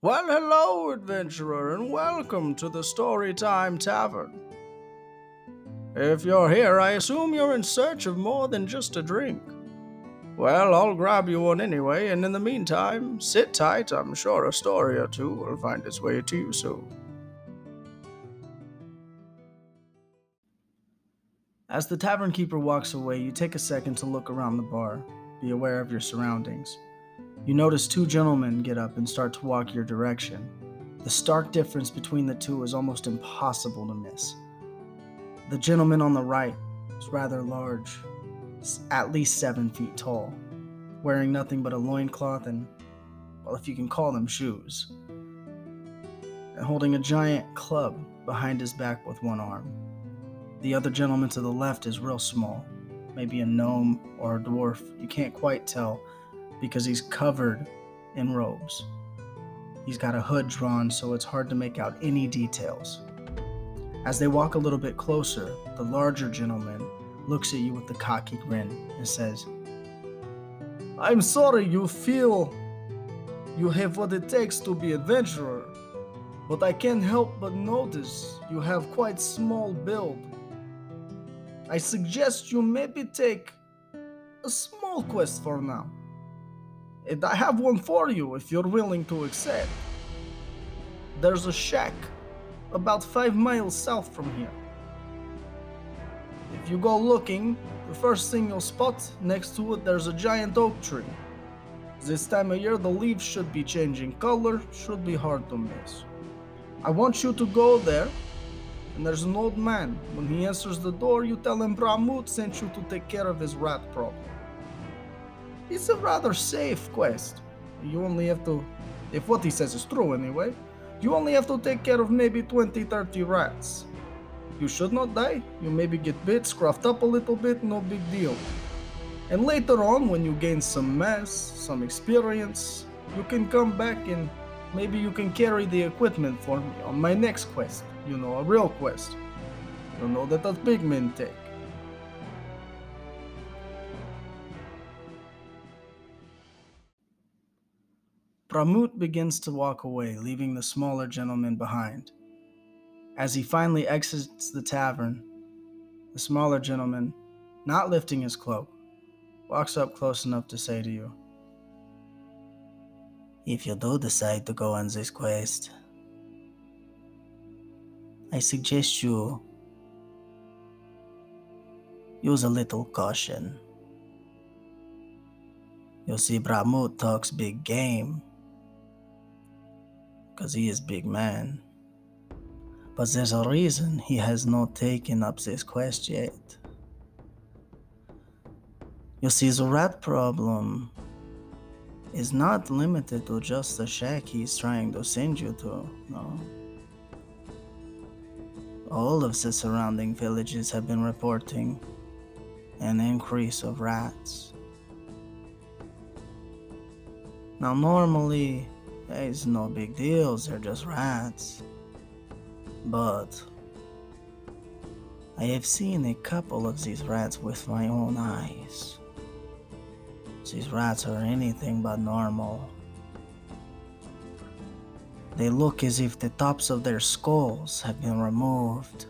Well, hello, adventurer, and welcome to the Storytime Tavern. If you're here, I assume you're in search of more than just a drink. Well, I'll grab you one anyway, and in the meantime, sit tight. I'm sure a story or two will find its way to you soon. As the tavern keeper walks away, you take a second to look around the bar. Be aware of your surroundings. You notice two gentlemen get up and start to walk your direction. The stark difference between the two is almost impossible to miss. The gentleman on the right is rather large, at least seven feet tall, wearing nothing but a loincloth and, well, if you can call them shoes, and holding a giant club behind his back with one arm. The other gentleman to the left is real small, maybe a gnome or a dwarf, you can't quite tell because he's covered in robes. He's got a hood drawn so it's hard to make out any details. As they walk a little bit closer, the larger gentleman looks at you with a cocky grin and says, I'm sorry you feel you have what it takes to be adventurer, but I can't help but notice you have quite small build. I suggest you maybe take a small quest for now. And I have one for you if you're willing to accept. There's a shack about five miles south from here. If you go looking, the first thing you'll spot next to it there's a giant oak tree. This time of year the leaves should be changing color, should be hard to miss. I want you to go there, and there's an old man. When he answers the door, you tell him Bramute sent you to take care of his rat problem. It's a rather safe quest. You only have to, if what he says is true anyway, you only have to take care of maybe 20 30 rats. You should not die. You maybe get bit, scruffed up a little bit, no big deal. And later on, when you gain some mass, some experience, you can come back and maybe you can carry the equipment for me on my next quest. You know, a real quest. You know that the big men take. Bramute begins to walk away, leaving the smaller gentleman behind. As he finally exits the tavern, the smaller gentleman, not lifting his cloak, walks up close enough to say to you, If you do decide to go on this quest, I suggest you use a little caution. You see, Bramute talks big game because he is big man. But there's a reason he has not taken up this quest yet. You see, the rat problem is not limited to just the shack he's trying to send you to, no. All of the surrounding villages have been reporting an increase of rats. Now, normally, it's no big deals, they're just rats. But I have seen a couple of these rats with my own eyes. These rats are anything but normal. They look as if the tops of their skulls have been removed,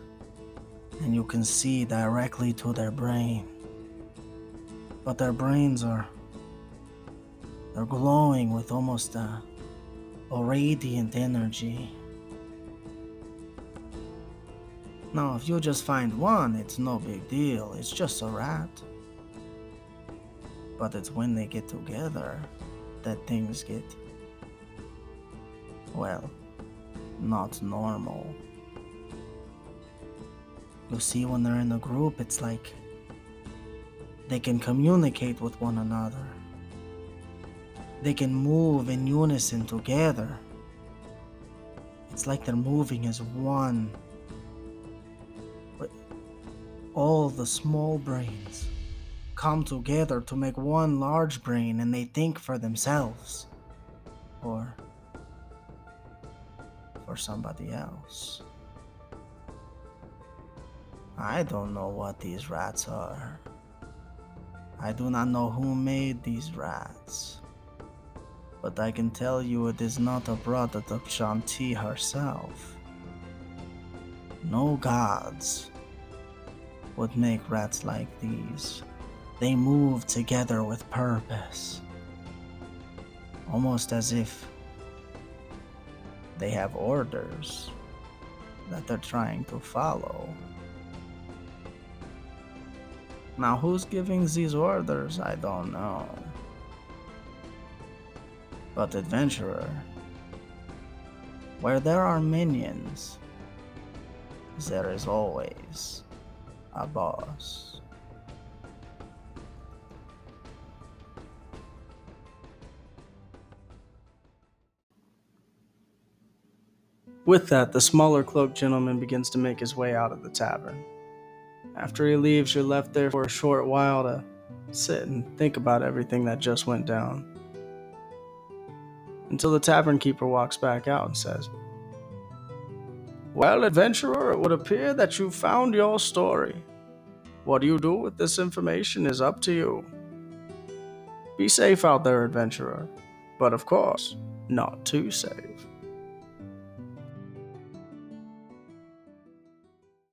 and you can see directly to their brain. But their brains are they're glowing with almost a or radiant energy. Now, if you just find one, it's no big deal, it's just a rat. But it's when they get together that things get, well, not normal. You see, when they're in a group, it's like they can communicate with one another they can move in unison together. It's like they're moving as one. But all the small brains come together to make one large brain and they think for themselves. Or for somebody else. I don't know what these rats are. I do not know who made these rats. But I can tell you it is not a product of Shanti herself. No gods would make rats like these. They move together with purpose. Almost as if they have orders that they're trying to follow. Now, who's giving these orders? I don't know. But, adventurer, where there are minions, there is always a boss. With that, the smaller cloaked gentleman begins to make his way out of the tavern. After he leaves, you're left there for a short while to sit and think about everything that just went down. Until the tavern keeper walks back out and says, Well, adventurer, it would appear that you've found your story. What you do with this information is up to you. Be safe out there, adventurer, but of course, not too safe.